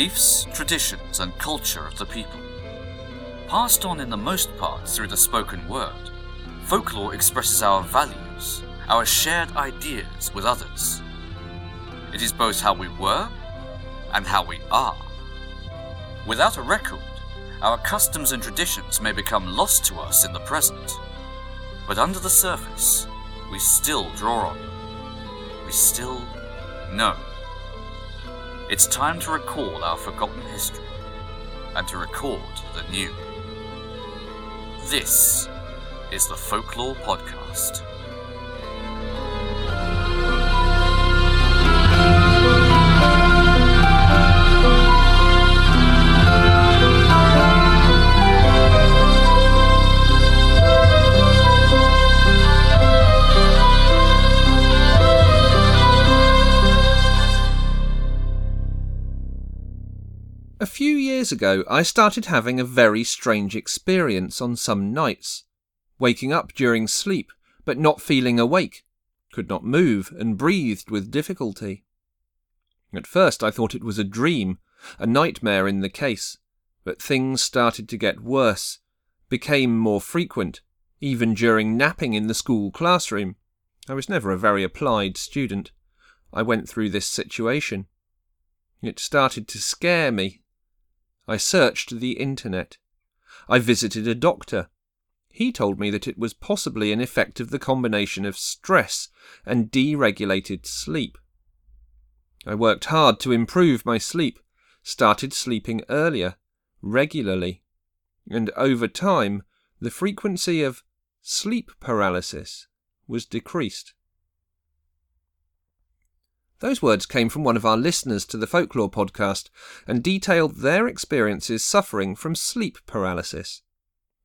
Beliefs, traditions, and culture of the people. Passed on in the most part through the spoken word, folklore expresses our values, our shared ideas with others. It is both how we were and how we are. Without a record, our customs and traditions may become lost to us in the present, but under the surface, we still draw on them. We still know. It's time to recall our forgotten history and to record the new. This is the Folklore Podcast. Years ago, I started having a very strange experience on some nights. Waking up during sleep, but not feeling awake, could not move, and breathed with difficulty. At first I thought it was a dream, a nightmare in the case, but things started to get worse, became more frequent, even during napping in the school classroom. I was never a very applied student. I went through this situation. It started to scare me. I searched the internet. I visited a doctor. He told me that it was possibly an effect of the combination of stress and deregulated sleep. I worked hard to improve my sleep, started sleeping earlier, regularly, and over time the frequency of sleep paralysis was decreased. Those words came from one of our listeners to the Folklore podcast and detailed their experiences suffering from sleep paralysis.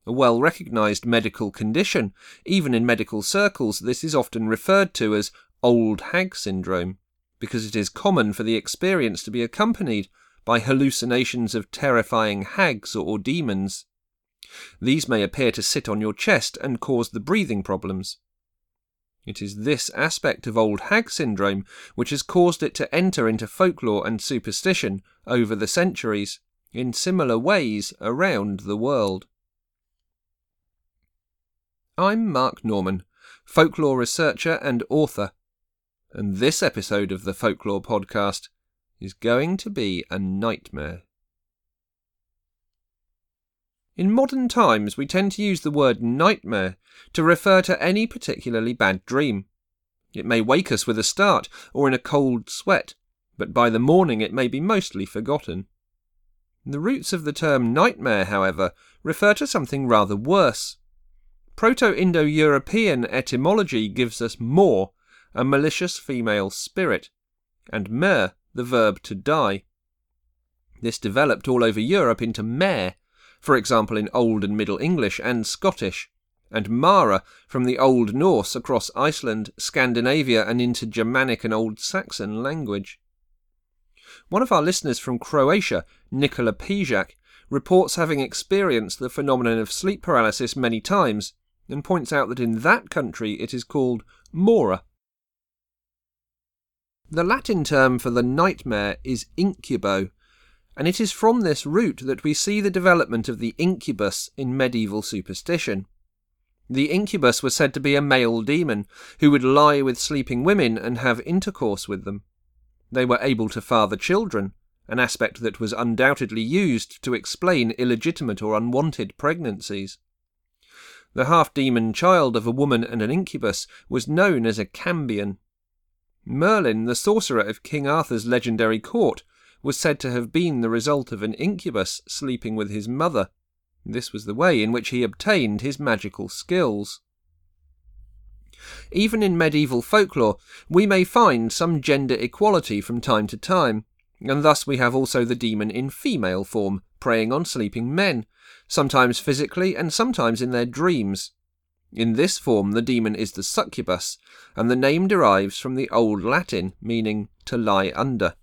A well recognised medical condition, even in medical circles, this is often referred to as old hag syndrome, because it is common for the experience to be accompanied by hallucinations of terrifying hags or demons. These may appear to sit on your chest and cause the breathing problems. It is this aspect of old hag syndrome which has caused it to enter into folklore and superstition over the centuries, in similar ways around the world. I'm Mark Norman, folklore researcher and author, and this episode of the Folklore Podcast is going to be a nightmare. In modern times, we tend to use the word nightmare to refer to any particularly bad dream. It may wake us with a start or in a cold sweat, but by the morning it may be mostly forgotten. The roots of the term nightmare, however, refer to something rather worse. Proto Indo European etymology gives us more, a malicious female spirit, and mer, the verb to die. This developed all over Europe into mare, for example in Old and Middle English and Scottish, and Mara from the Old Norse across Iceland, Scandinavia, and into Germanic and Old Saxon language. One of our listeners from Croatia, Nikola Pijak, reports having experienced the phenomenon of sleep paralysis many times, and points out that in that country it is called mora. The Latin term for the nightmare is incubo, and it is from this root that we see the development of the incubus in medieval superstition. The incubus was said to be a male demon who would lie with sleeping women and have intercourse with them. They were able to father children, an aspect that was undoubtedly used to explain illegitimate or unwanted pregnancies. The half demon child of a woman and an incubus was known as a cambion. Merlin, the sorcerer of King Arthur's legendary court, was said to have been the result of an incubus sleeping with his mother. This was the way in which he obtained his magical skills. Even in medieval folklore, we may find some gender equality from time to time, and thus we have also the demon in female form, preying on sleeping men, sometimes physically and sometimes in their dreams. In this form, the demon is the succubus, and the name derives from the Old Latin meaning to lie under.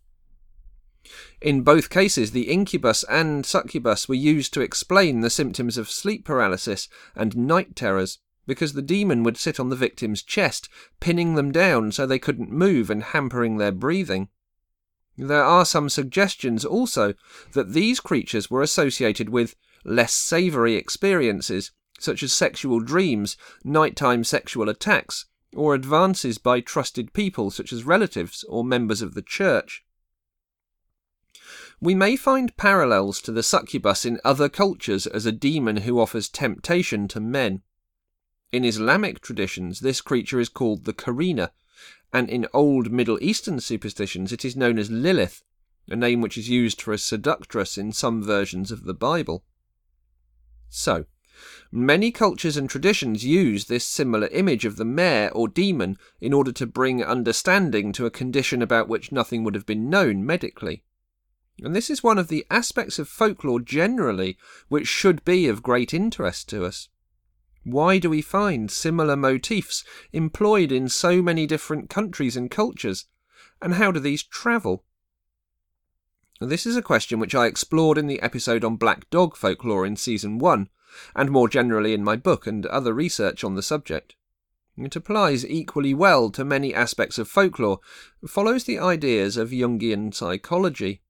In both cases, the incubus and succubus were used to explain the symptoms of sleep paralysis and night terrors, because the demon would sit on the victim's chest, pinning them down so they couldn't move and hampering their breathing. There are some suggestions also that these creatures were associated with less savoury experiences, such as sexual dreams, nighttime sexual attacks, or advances by trusted people such as relatives or members of the church. We may find parallels to the succubus in other cultures as a demon who offers temptation to men. In Islamic traditions, this creature is called the Karina, and in old Middle Eastern superstitions, it is known as Lilith, a name which is used for a seductress in some versions of the Bible. So, many cultures and traditions use this similar image of the mare or demon in order to bring understanding to a condition about which nothing would have been known medically. And this is one of the aspects of folklore generally which should be of great interest to us. Why do we find similar motifs employed in so many different countries and cultures? And how do these travel? This is a question which I explored in the episode on black dog folklore in season 1, and more generally in my book and other research on the subject. It applies equally well to many aspects of folklore, follows the ideas of Jungian psychology.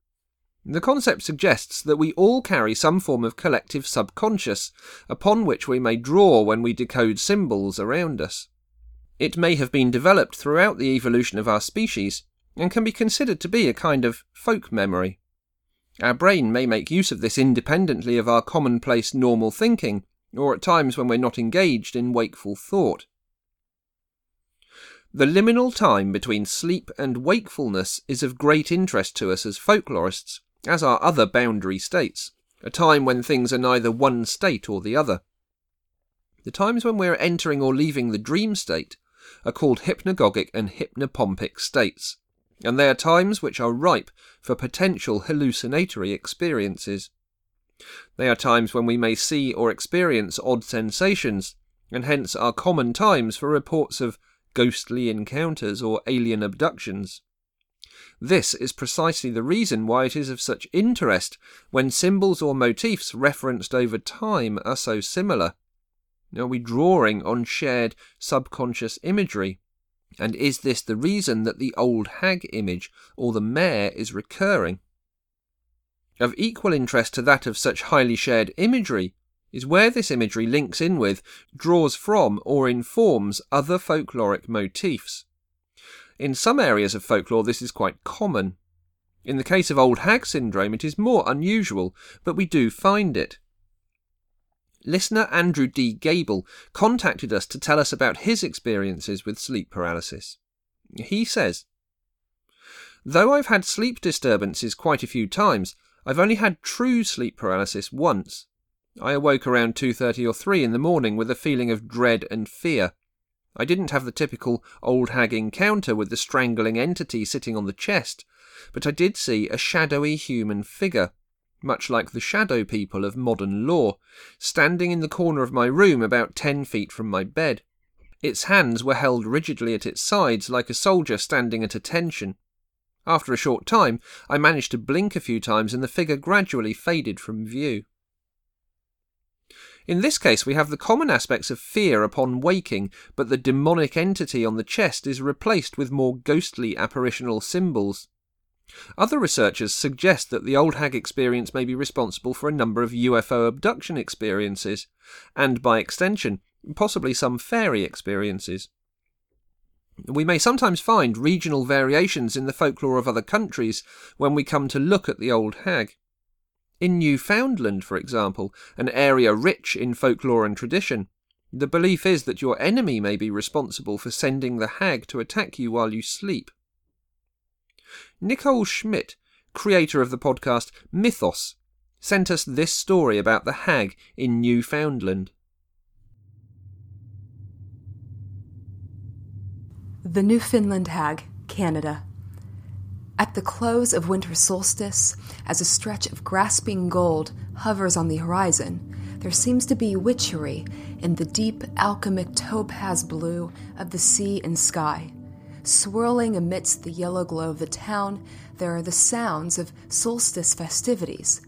The concept suggests that we all carry some form of collective subconscious, upon which we may draw when we decode symbols around us. It may have been developed throughout the evolution of our species, and can be considered to be a kind of folk memory. Our brain may make use of this independently of our commonplace normal thinking, or at times when we're not engaged in wakeful thought. The liminal time between sleep and wakefulness is of great interest to us as folklorists, as are other boundary states, a time when things are neither one state or the other. The times when we are entering or leaving the dream state are called hypnagogic and hypnopompic states, and they are times which are ripe for potential hallucinatory experiences. They are times when we may see or experience odd sensations, and hence are common times for reports of ghostly encounters or alien abductions. This is precisely the reason why it is of such interest when symbols or motifs referenced over time are so similar. Are we drawing on shared subconscious imagery? And is this the reason that the old hag image or the mare is recurring? Of equal interest to that of such highly shared imagery is where this imagery links in with, draws from, or informs other folkloric motifs. In some areas of folklore, this is quite common. In the case of old hag syndrome, it is more unusual, but we do find it. Listener Andrew D. Gable contacted us to tell us about his experiences with sleep paralysis. He says, Though I've had sleep disturbances quite a few times, I've only had true sleep paralysis once. I awoke around 2:30 or 3 in the morning with a feeling of dread and fear. I didn't have the typical old hag encounter with the strangling entity sitting on the chest, but I did see a shadowy human figure, much like the shadow people of modern lore, standing in the corner of my room about ten feet from my bed. Its hands were held rigidly at its sides like a soldier standing at attention. After a short time, I managed to blink a few times and the figure gradually faded from view. In this case, we have the common aspects of fear upon waking, but the demonic entity on the chest is replaced with more ghostly apparitional symbols. Other researchers suggest that the old hag experience may be responsible for a number of UFO abduction experiences, and by extension, possibly some fairy experiences. We may sometimes find regional variations in the folklore of other countries when we come to look at the old hag. In Newfoundland, for example, an area rich in folklore and tradition, the belief is that your enemy may be responsible for sending the hag to attack you while you sleep. Nicole Schmidt, creator of the podcast Mythos, sent us this story about the hag in Newfoundland. The Newfoundland Hag, Canada. At the close of winter solstice, as a stretch of grasping gold hovers on the horizon, there seems to be witchery in the deep alchemic topaz blue of the sea and sky. Swirling amidst the yellow glow of the town, there are the sounds of solstice festivities.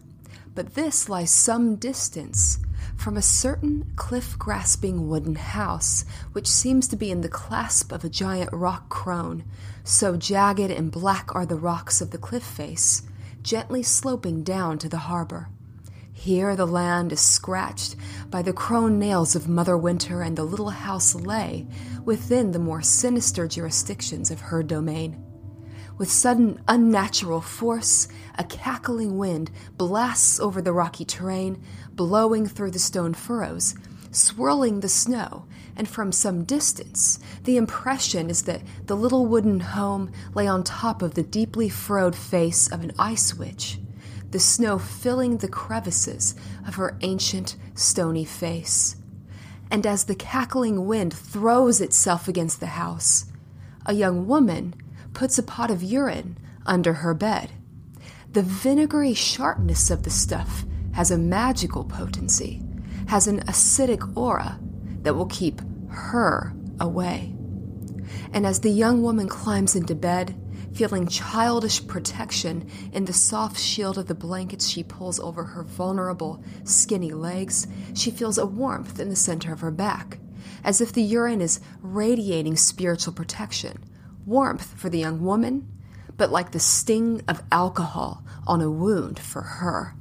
But this lies some distance, from a certain cliff grasping wooden house, which seems to be in the clasp of a giant rock crone, so jagged and black are the rocks of the cliff face, gently sloping down to the harbor. Here the land is scratched by the crone nails of Mother Winter, and the little house lay within the more sinister jurisdictions of her domain. With sudden unnatural force, a cackling wind blasts over the rocky terrain, blowing through the stone furrows, swirling the snow, and from some distance, the impression is that the little wooden home lay on top of the deeply furrowed face of an ice witch, the snow filling the crevices of her ancient stony face. And as the cackling wind throws itself against the house, a young woman puts a pot of urine under her bed. The vinegary sharpness of the stuff has a magical potency, has an acidic aura that will keep her away. And as the young woman climbs into bed, feeling childish protection in the soft shield of the blankets she pulls over her vulnerable, skinny legs, she feels a warmth in the center of her back, as if the urine is radiating spiritual protection, warmth for the young woman, but like the sting of alcohol on a wound for her.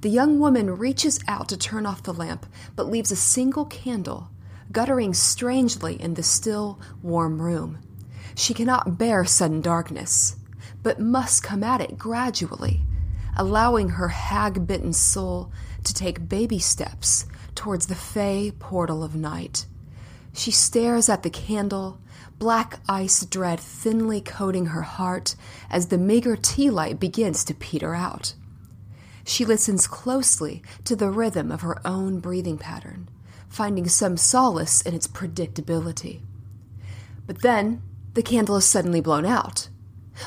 The young woman reaches out to turn off the lamp, but leaves a single candle, guttering strangely in the still, warm room. She cannot bear sudden darkness, but must come at it gradually, allowing her hag bitten soul to take baby steps towards the fey portal of night. She stares at the candle, black ice dread thinly coating her heart as the meager tea light begins to peter out. She listens closely to the rhythm of her own breathing pattern, finding some solace in its predictability. But then the candle is suddenly blown out,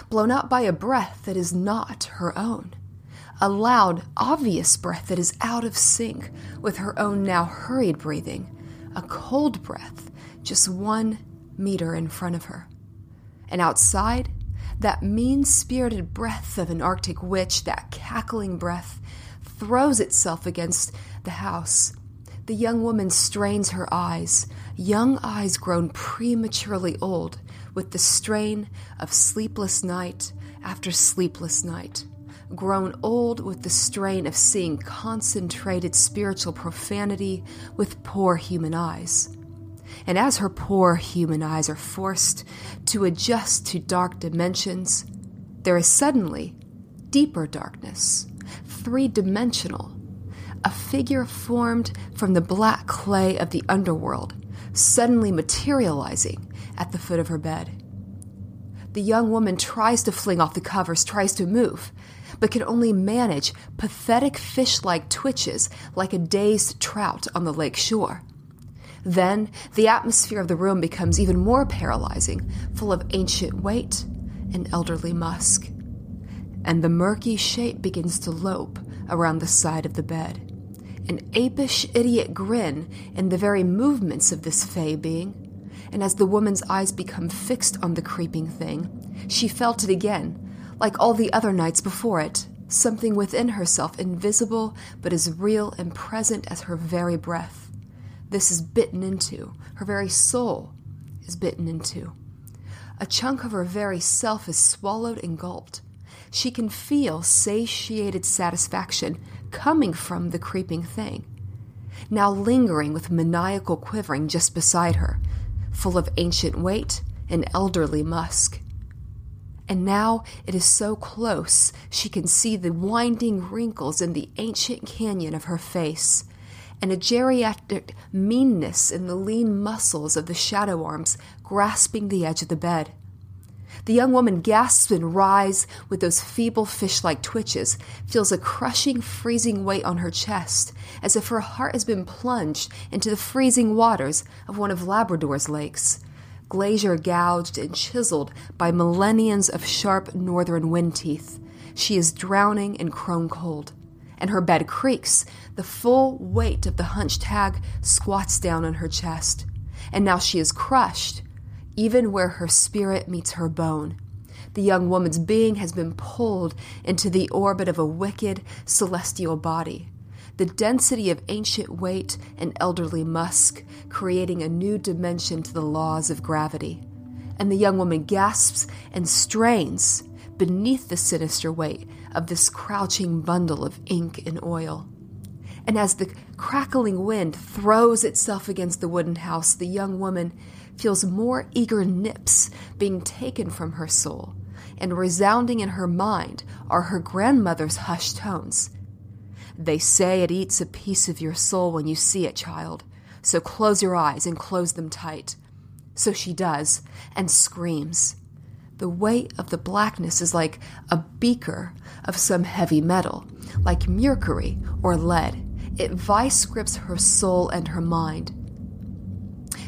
blown out by a breath that is not her own. A loud, obvious breath that is out of sync with her own now hurried breathing. A cold breath, just one meter in front of her. And outside, that mean spirited breath of an Arctic witch, that cackling breath, throws itself against the house. The young woman strains her eyes, young eyes grown prematurely old with the strain of sleepless night after sleepless night, grown old with the strain of seeing concentrated spiritual profanity with poor human eyes and as her poor human eyes are forced to adjust to dark dimensions, there is suddenly deeper darkness, three dimensional, a figure formed from the black clay of the underworld, suddenly materializing at the foot of her bed. The young woman tries to fling off the covers, tries to move, but can only manage pathetic fish like twitches like a dazed trout on the lake shore. Then the atmosphere of the room becomes even more paralyzing, full of ancient weight and elderly musk. And the murky shape begins to lope around the side of the bed. An apish idiot grin in the very movements of this fey being. And as the woman's eyes become fixed on the creeping thing, she felt it again, like all the other nights before it, something within herself invisible but as real and present as her very breath this is bitten into. Her very soul is bitten into. A chunk of her very self is swallowed and gulped. She can feel satiated satisfaction coming from the creeping thing, now lingering with maniacal quivering just beside her, full of ancient weight and elderly musk. And now it is so close she can see the winding wrinkles in the ancient canyon of her face and a geriatric meanness in the lean muscles of the shadow arms grasping the edge of the bed. The young woman gasps and writhes with those feeble fish like twitches, feels a crushing, freezing weight on her chest, as if her heart has been plunged into the freezing waters of one of Labrador's lakes, glacier gouged and chiseled by millenniums of sharp northern wind teeth. She is drowning in crone cold and her bed creaks. The full weight of the hunched hag squats down on her chest. And now she is crushed, even where her spirit meets her bone. The young woman's being has been pulled into the orbit of a wicked celestial body. the density of ancient weight and elderly musk, creating a new dimension to the laws of gravity. And the young woman gasps and strains beneath the sinister weight of this crouching bundle of ink and oil. And as the crackling wind throws itself against the wooden house, the young woman feels more eager nips being taken from her soul, and resounding in her mind are her grandmother's hushed tones. They say it eats a piece of your soul when you see it, child, so close your eyes and close them tight. So she does, and screams. The weight of the blackness is like a beaker of some heavy metal, like mercury or lead. It vice grips her soul and her mind.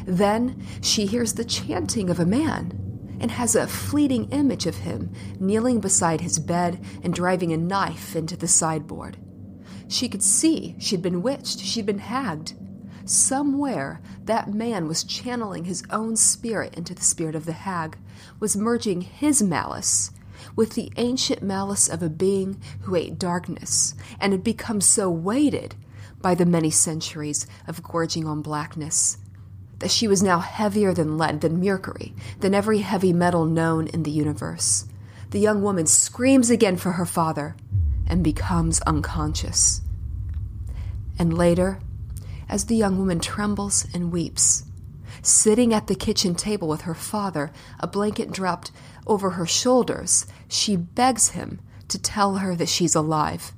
Then she hears the chanting of a man and has a fleeting image of him kneeling beside his bed and driving a knife into the sideboard. She could see she'd been witched, she'd been hagged. Somewhere, that man was channeling his own spirit into the spirit of the hag, was merging his malice with the ancient malice of a being who ate darkness and had become so weighted by the many centuries of gorging on blackness that she was now heavier than lead, than mercury, than every heavy metal known in the universe. The young woman screams again for her father and becomes unconscious. And later, as the young woman trembles and weeps, sitting at the kitchen table with her father, a blanket dropped over her shoulders, she begs him to tell her that she's alive.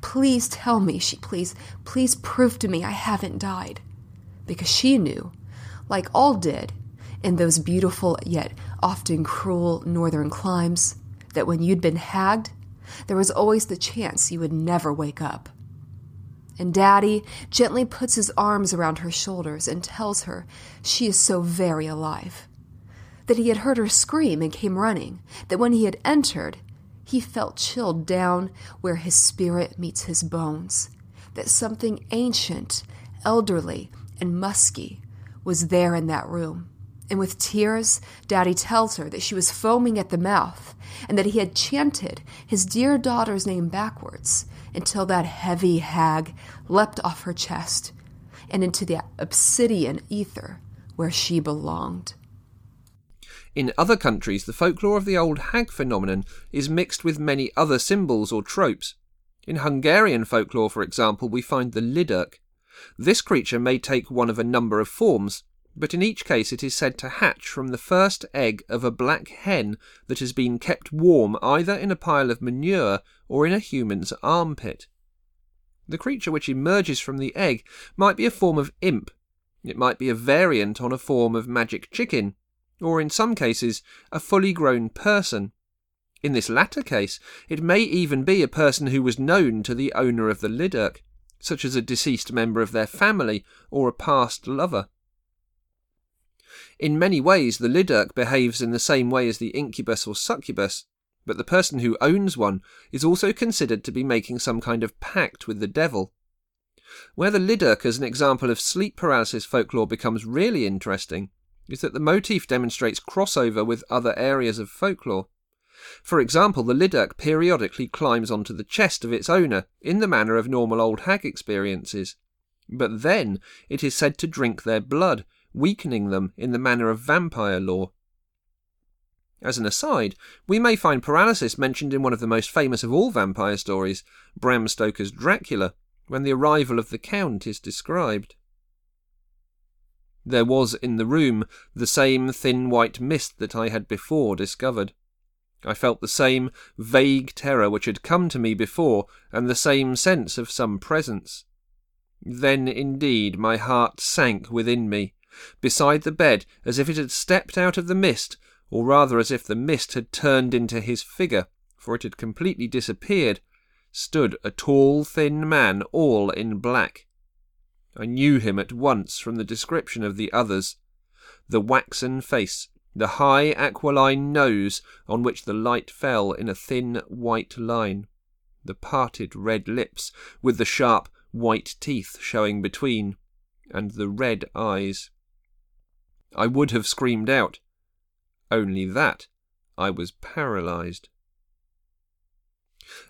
Please tell me, she please, please prove to me I haven't died. Because she knew, like all did, in those beautiful yet often cruel northern climes, that when you'd been hagged, there was always the chance you would never wake up. And Daddy gently puts his arms around her shoulders and tells her she is so very alive. That he had heard her scream and came running, that when he had entered, he felt chilled down where his spirit meets his bones, that something ancient, elderly, and musky was there in that room. And with tears, Daddy tells her that she was foaming at the mouth and that he had chanted his dear daughter's name backwards until that heavy hag leapt off her chest and into the obsidian ether where she belonged. In other countries, the folklore of the old hag phenomenon is mixed with many other symbols or tropes. In Hungarian folklore, for example, we find the lidérc. This creature may take one of a number of forms, but in each case it is said to hatch from the first egg of a black hen that has been kept warm either in a pile of manure or in a human's armpit. The creature which emerges from the egg might be a form of imp, it might be a variant on a form of magic chicken, or in some cases a fully grown person. In this latter case, it may even be a person who was known to the owner of the lidérc, such as a deceased member of their family or a past lover. In many ways, the lidérc behaves in the same way as the incubus or succubus, but the person who owns one is also considered to be making some kind of pact with the devil. Where the lidérc as an example of sleep paralysis folklore becomes really interesting is that the motif demonstrates crossover with other areas of folklore. For example, the lidérc periodically climbs onto the chest of its owner in the manner of normal old hag experiences. But then it is said to drink their blood weakening them in the manner of vampire lore. As an aside, we may find paralysis mentioned in one of the most famous of all vampire stories, Bram Stoker's Dracula, when the arrival of the Count is described. There was in the room the same thin white mist that I had before discovered. I felt the same vague terror which had come to me before, and the same sense of some presence. Then indeed my heart sank within me, beside the bed as if it had stepped out of the mist, or rather as if the mist had turned into his figure, for it had completely disappeared, stood a tall, thin man, all in black. I knew him at once from the description of the others. The waxen face, the high aquiline nose on which the light fell in a thin white line, the parted red lips with the sharp white teeth showing between, and the red eyes. I would have screamed out. Only that I was paralyzed.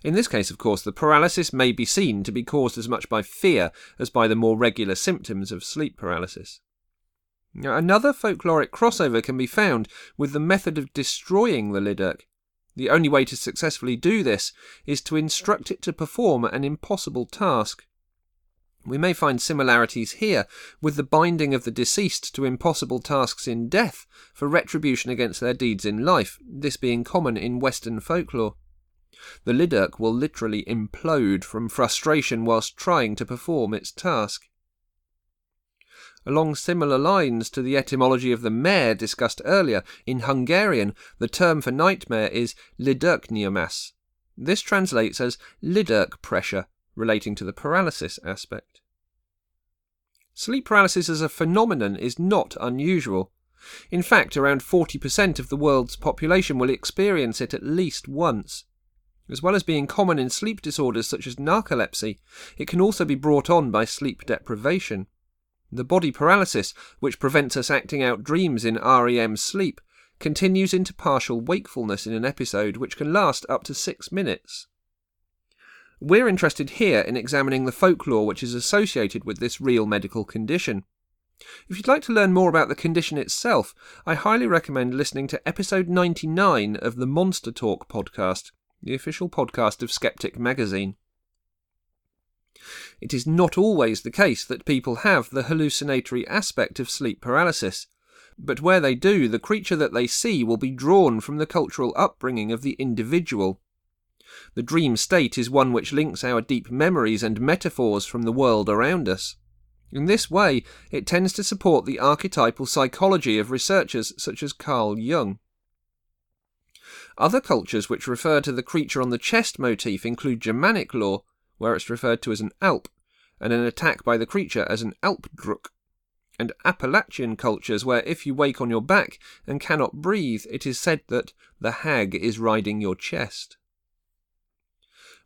In this case, of course, the paralysis may be seen to be caused as much by fear as by the more regular symptoms of sleep paralysis. Now, another folkloric crossover can be found with the method of destroying the Lidérc. The only way to successfully do this is to instruct it to perform an impossible task. We may find similarities here with the binding of the deceased to impossible tasks in death for retribution against their deeds in life, this being common in Western folklore. The Lidérc will literally implode from frustration whilst trying to perform its task. Along similar lines to the etymology of the mare discussed earlier, in Hungarian the term for nightmare is lidércnyomás. This translates as Lidérc pressure, relating to the paralysis aspect. Sleep paralysis as a phenomenon is not unusual. In fact, around 40% of the world's population will experience it at least once. As well as being common in sleep disorders such as narcolepsy, it can also be brought on by sleep deprivation. The body paralysis, which prevents us acting out dreams in REM sleep, continues into partial wakefulness in an episode which can last up to six minutes. We're interested here in examining the folklore which is associated with this real medical condition. If you'd like to learn more about the condition itself, I highly recommend listening to episode 99 of the Monster Talk podcast, the official podcast of Skeptic magazine. It is not always the case that people have the hallucinatory aspect of sleep paralysis, but where they do, the creature that they see will be drawn from the cultural upbringing of the individual. The dream state is one which links our deep memories and metaphors from the world around us. In this way, it tends to support the archetypal psychology of researchers such as Carl Jung. Other cultures which refer to the creature on the chest motif include Germanic lore, where it's referred to as an Alp, and an attack by the creature as an Alpdruck, and Appalachian cultures where if you wake on your back and cannot breathe, it is said that the hag is riding your chest.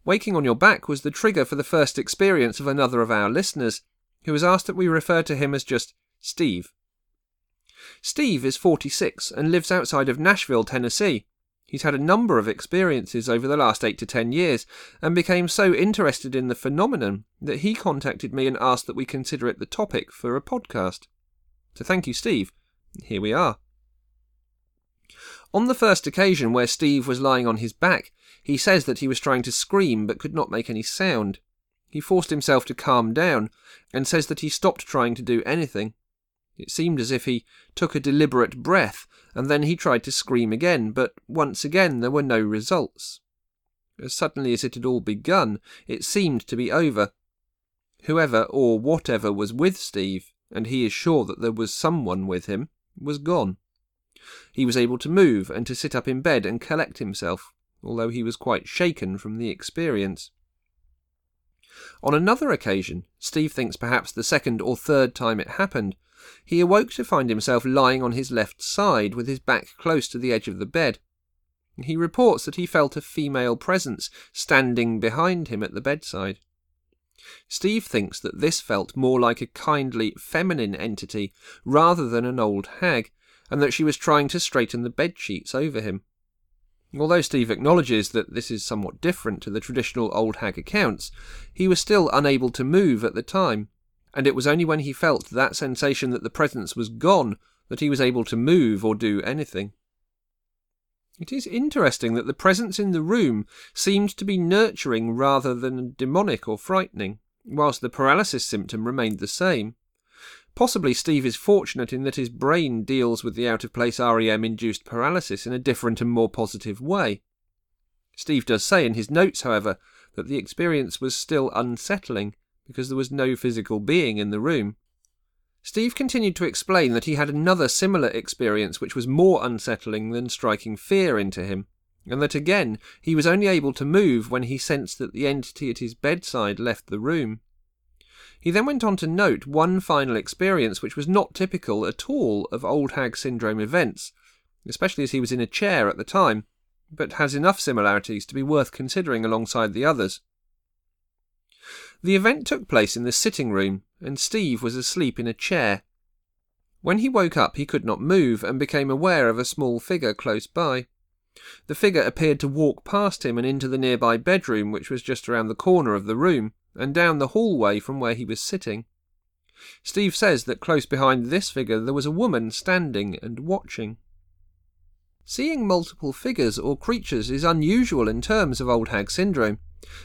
Waking on your back was the trigger for the first experience of another of our listeners, who has asked that we refer to him as just Steve. Steve is 46 and lives outside of Nashville, Tennessee. He's had a number of experiences over the last eight to ten years and became so interested in the phenomenon that he contacted me and asked that we consider it the topic for a podcast. So thank you, Steve. Here we are. On the first occasion where Steve was lying on his back, he says that he was trying to scream but could not make any sound. He forced himself to calm down and says that he stopped trying to do anything. It seemed as if he took a deliberate breath, and then he tried to scream again, but once again there were no results. As suddenly as it had all begun, it seemed to be over. Whoever or whatever was with Steve, and he is sure that there was someone with him, was gone. He was able to move and to sit up in bed and collect himself, although he was quite shaken from the experience. On another occasion, Steve thinks perhaps the second or third time it happened, he awoke to find himself lying on his left side with his back close to the edge of the bed. He reports that he felt a female presence standing behind him at the bedside. Steve thinks that this felt more like a kindly feminine entity rather than an old hag, and that she was trying to straighten the bed sheets over him. Although Steve acknowledges that this is somewhat different to the traditional old hag accounts, he was still unable to move at the time, and it was only when he felt that sensation that the presence was gone that he was able to move or do anything. It is interesting that the presence in the room seemed to be nurturing rather than demonic or frightening, whilst the paralysis symptom remained the same. Possibly Steve is fortunate in that his brain deals with the out of place REM induced paralysis in a different and more positive way. Steve does say in his notes, however, that the experience was still unsettling because there was no physical being in the room. Steve continued to explain that he had another similar experience which was more unsettling than striking fear into him, and that again he was only able to move when he sensed that the entity at his bedside left the room. He then went on to note one final experience which was not typical at all of old hag syndrome events, especially as he was in a chair at the time, but has enough similarities to be worth considering alongside the others. The event took place in the sitting room, and Steve was asleep in a chair. When he woke up, he could not move and became aware of a small figure close by. The figure appeared to walk past him and into the nearby bedroom, which was just around the corner of the room, and down the hallway from where he was sitting. Steve says that close behind this figure there was a woman standing and watching. Seeing multiple figures or creatures is unusual in terms of old hag syndrome,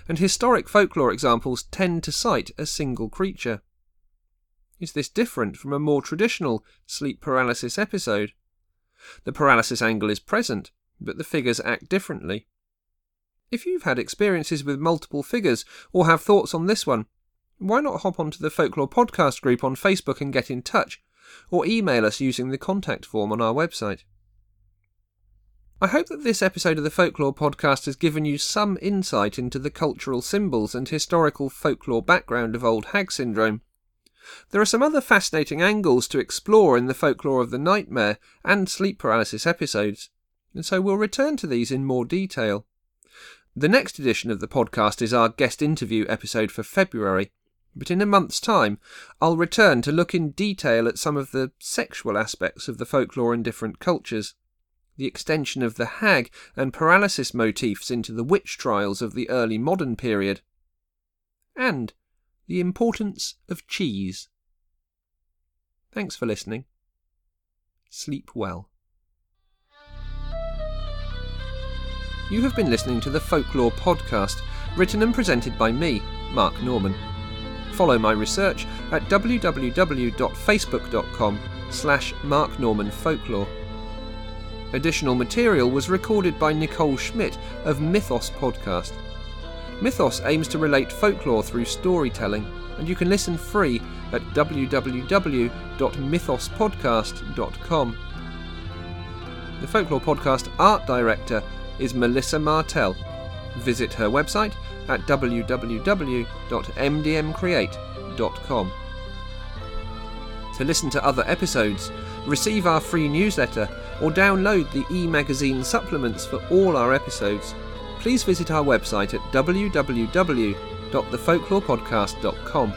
and historic folklore examples tend to cite a single creature. Is this different from a more traditional sleep paralysis episode? The paralysis angle is present, but the figures act differently. If you've had experiences with multiple figures or have thoughts on this one, why not hop onto the Folklore Podcast group on Facebook and get in touch, or email us using the contact form on our website. I hope that this episode of the Folklore Podcast has given you some insight into the cultural symbols and historical folklore background of Old Hag Syndrome. There are some other fascinating angles to explore in the folklore of the nightmare and sleep paralysis episodes, and so we'll return to these in more detail. The next edition of the podcast is our guest interview episode for February, but in a month's time I'll return to look in detail at some of the sexual aspects of the folklore in different cultures, the extension of the hag and paralysis motifs into the witch trials of the early modern period, and the importance of cheese. Thanks for listening. Sleep well. You have been listening to the Folklore Podcast, written and presented by me, Mark Norman. Follow my research at www.facebook.com slash marknormanfolklore. Additional material was recorded by Nicole Schmidt of Mythos Podcast. Mythos aims to relate folklore through storytelling, and you can listen free at www.mythospodcast.com. The Folklore Podcast art director is Melissa Martell. Visit her website at www.mdmcreate.com. To listen to other episodes, receive our free newsletter, or download the e magazine supplements for all our episodes, please visit our website at www.thefolklorepodcast.com.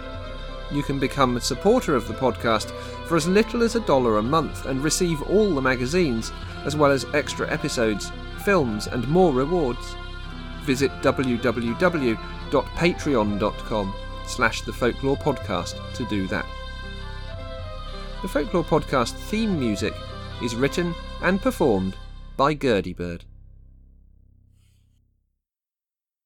You can become a supporter of the podcast for as little as a dollar a month and receive all the magazines, as well as extra episodes, films, and more rewards. Visit www.patreon.com slash the folklore podcast to do that. The Folklore Podcast theme music is written and performed by Gurdy Bird.